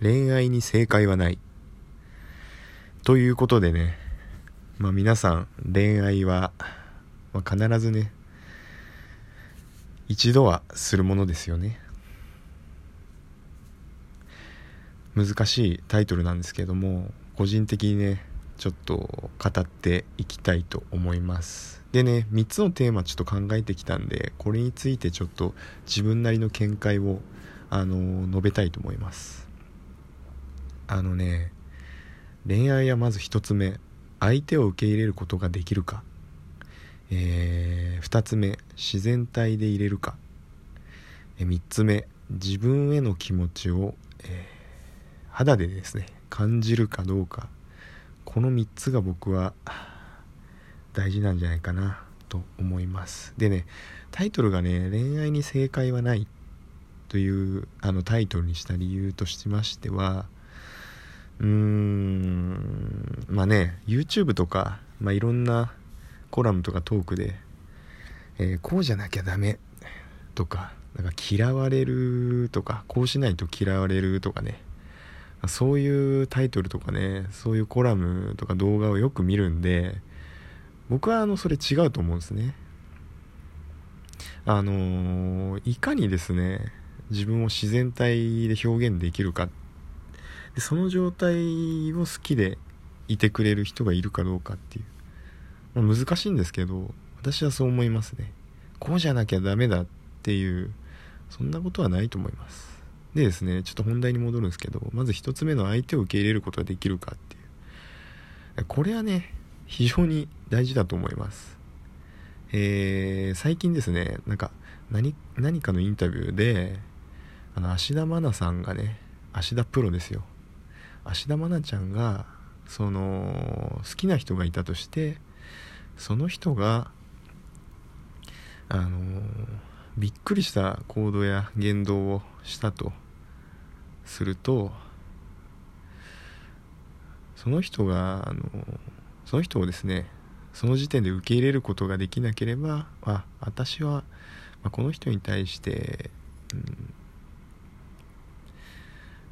恋愛に正解はない。ということでねまあ皆さん恋愛は、まあ、必ずね一度はするものですよね。難しいタイトルなんですけども個人的にねちょっと語っていきたいと思います。でね3つのテーマちょっと考えてきたんでこれについてちょっと自分なりの見解をあの述べたいと思います。あのね恋愛はまず1つ目。相手を受け入れることができるか。えー、2つ目。自然体で入れるか、え、3つ目。自分への気持ちを、えー、肌でですね感じるかどうか。この3つが僕は大事なんじゃないかなと思います。でねタイトルがね恋愛に正解はないというあのタイトルにした理由としましてはうーん。まあね YouTube とか、まあ、いろんなコラムとかトークで、えー、こうじゃなきゃダメとかなんか嫌われるとかこうしないと嫌われるとかね。そういうタイトルとかねそういうコラムとか動画をよく見るんで僕はあのそれ違うと思うんですね。あのいかにですね自分を自然体で表現できるかでその状態を好きでいてくれる人がいるかどうかっていう、まあ、難しいんですけど私はそう思いますね。こうじゃなきゃダメだっていうそんなことはないと思います。でですねちょっと本題に戻るんですけどまず1つ目の相手を受け入れることができるかっていう。これはね非常に大事だと思います。えー、最近ですねなんか何何かのインタビューであの芦田愛菜さんがね芦田プロですよ。芦田愛菜ちゃんがその好きな人がいたとしてその人があのびっくりした行動や言動をしたとするとその人があのその人をですねその時点で受け入れることができなければあ私は、まあ、この人に対して、うん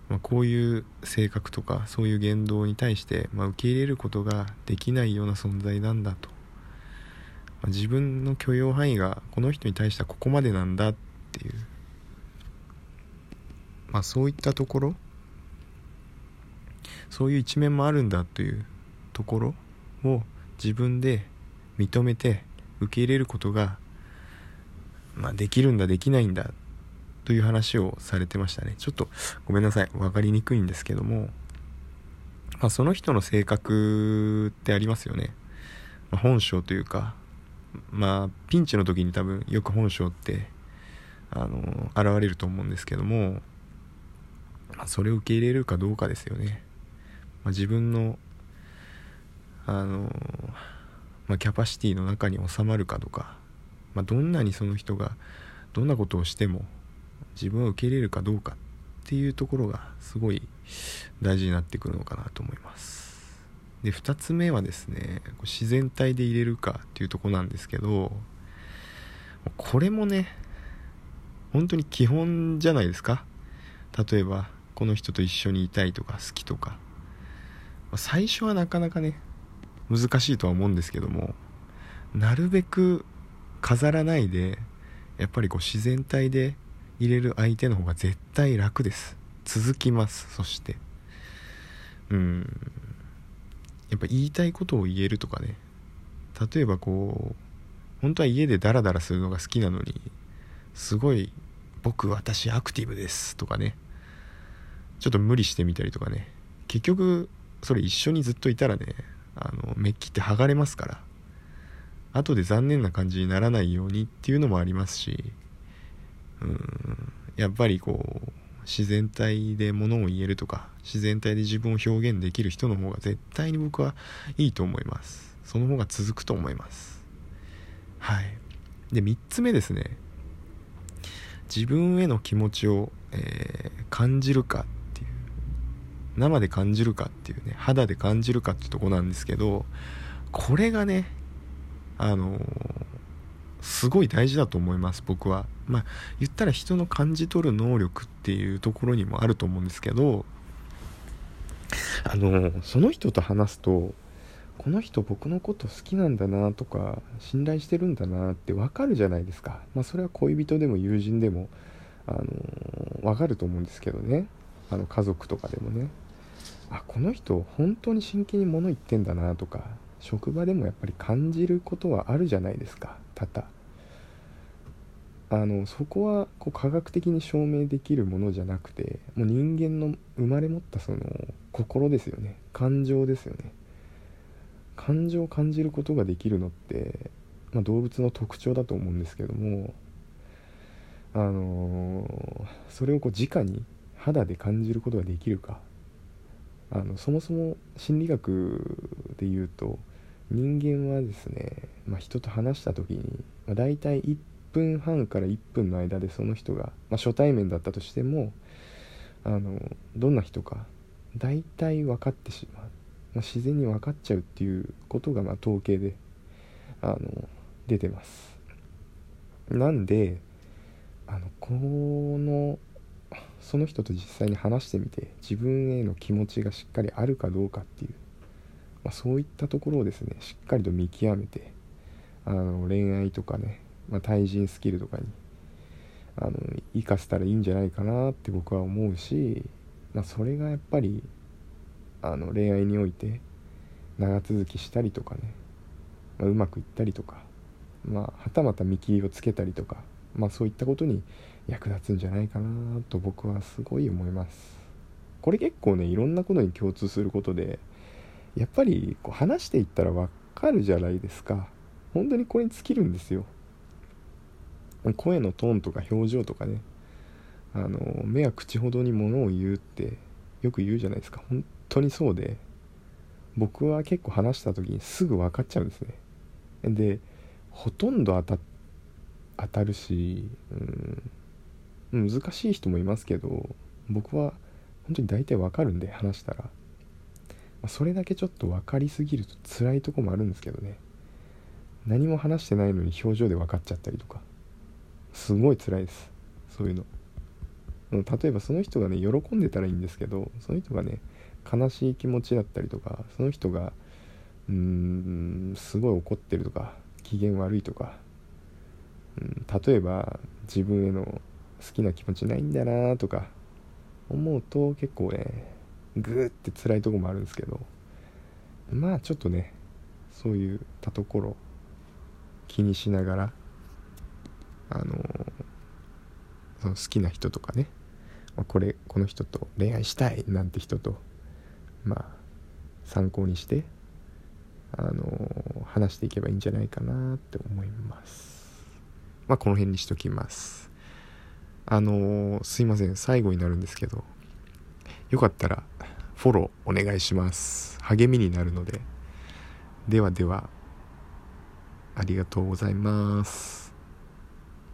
まあ、こういう性格とかそういう言動に対して、まあ、受け入れることができないような存在なんだと、まあ、自分の許容範囲がこの人に対してはここまでなんだっていう。まあ、そういったところ。そういう一面もあるんだという。ところを自分で認めて受け入れることが、まあ、できるんだできないんだという話をされてましたね。ちょっとごめんなさい。分かりにくいんですけども、まあ、その人の性格ってありますよね、まあ、本性というか。まあピンチの時に多分よく本性ってあの現れると思うんですけども。まあ、それを受け入れるかどうかですよね、まあ、自分のあのまあ、キャパシティの中に収まるかとか、まあ、どんなにその人がどんなことをしても自分を受け入れるかどうかっていうところがすごい大事になってくるのかなと思います。で2つ目はですね自然体で入れるかっていうとこなんですけどこれもね本当に基本じゃないですか。例えばこの人と一緒にいたいとか好きとか。最初はなかなかね難しいとは思うんですけどもなるべく飾らないでやっぱりこう自然体で入れる相手の方が絶対楽です。続きます。そして。うん。やっぱ言いたいことを言えるとかね。例えばこう本当は家でダラダラするのが好きなのにすごい僕私アクティブですとかね。ちょっと無理してみたりとかね。結局それ一緒にずっといたらねあのメッキって剥がれますから。後で残念な感じにならないようにっていうのもありますし。うん。やっぱりこう自然体で物を言えるとか自然体で自分を表現できる人の方が絶対に僕はいいと思います。その方が続くと思います。はい。で3つ目ですね。自分への気持ちを、えー、感じるかっていう。生で感じるかっていうね。肌で感じるかっていうとこなんですけどこれがねあのー、すごい大事だと思います僕は。まあ言ったら人の感じ取る能力っていうところにもあると思うんですけどあのその人と話すとこの人僕のこと好きなんだなとか信頼してるんだなってわかるじゃないですか。まあそれは恋人でも友人でもあのわかると思うんですけどね。あの家族とかでもね。あこの人本当に真剣に物言ってんだなとか職場でもやっぱり感じることはあるじゃないですか多々。あのそこはこう科学的に証明できるものじゃなくてもう人間の生まれ持ったその心ですよね。感情ですよね。感情を感じることができるのって、まあ、動物の特徴だと思うんですけどもあのー、それをこう直に肌で感じることができるか。あのそもそも心理学で言うと人間はですね、まあ、人と話した時に、まあ、大体1分半から1分の間でその人が、まあ、初対面だったとしてもあのどんな人か大体分かってしまう、まあ、自然に分かっちゃうっていうことがまあ統計であの出てます。なんであのこのその人と実際に話してみて自分への気持ちがしっかりあるかどうかっていう、まあ、そういったところをですねしっかりと見極めてあの恋愛とかね、まあ、対人スキルとかにあの生かせたらいいんじゃないかなって僕は思うし、まあ、それがやっぱりあの恋愛において長続きしたりとかね、まあ、うまくいったりとか、まあ、はたまた見切りをつけたりとか、まあ、そういったことに役立つんじゃないかなと僕はすごい思います。これ結構ねいろんなことに共通することでやっぱりこう話していったら分かるじゃないですか。本当にこれに尽きるんですよ。声のトーンとか表情とかねあの目は口ほどにものを言うってよく言うじゃないですか。本当にそうで僕は結構話した時にすぐ分かっちゃうんですね。でほとんど当た当たるし、うん、難しい人もいますけど僕は本当に大体わかるんで話したら、まあ、それだけちょっと分かりすぎると辛いとこもあるんですけどね。何も話してないのに表情で分かっちゃったりとか。すごい辛いです。そういうの。例えばその人がね喜んでたらいいんですけどその人がね悲しい気持ちだったりとかその人がうーんすごい怒ってるとか機嫌悪いとか、うん、例えば自分への好きな気持ちないんだなとか思うと結構ねグーって辛いとこもあるんですけどまあちょっとねそういったところ気にしながらあのその好きな人とかね、まあ、これこの人と恋愛したいなんて人とまあ参考にしてあの話していけばいいんじゃないかなって思います。まあこの辺にしときます。あの、すいません。最後になるんですけどよかったらフォローお願いします。励みになるので。ではではありがとうございます。